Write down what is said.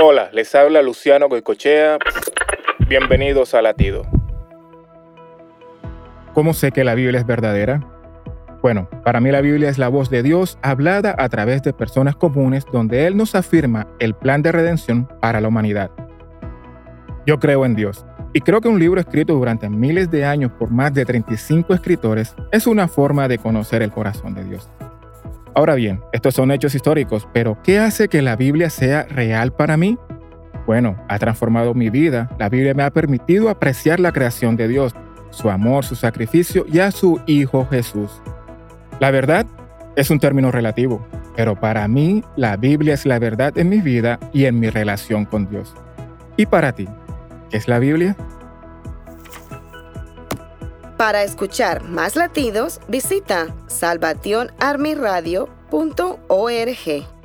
Hola, les habla Luciano Goicochea. Bienvenidos a Latido. ¿Cómo sé que la Biblia es verdadera? Bueno, para mí la Biblia es la voz de Dios hablada a través de personas comunes donde Él nos afirma el plan de redención para la humanidad. Yo creo en Dios y creo que un libro escrito durante miles de años por más de 35 escritores es una forma de conocer el corazón de Dios. Ahora bien, estos son hechos históricos, pero ¿qué hace que la Biblia sea real para mí? Bueno, ha transformado mi vida. La Biblia me ha permitido apreciar la creación de Dios, su amor, su sacrificio y a su Hijo Jesús. La verdad es un término relativo, pero para mí la Biblia es la verdad en mi vida y en mi relación con Dios. ¿Y para ti? ¿Qué es la Biblia? Para escuchar más latidos, visita salvationarmyradio.org.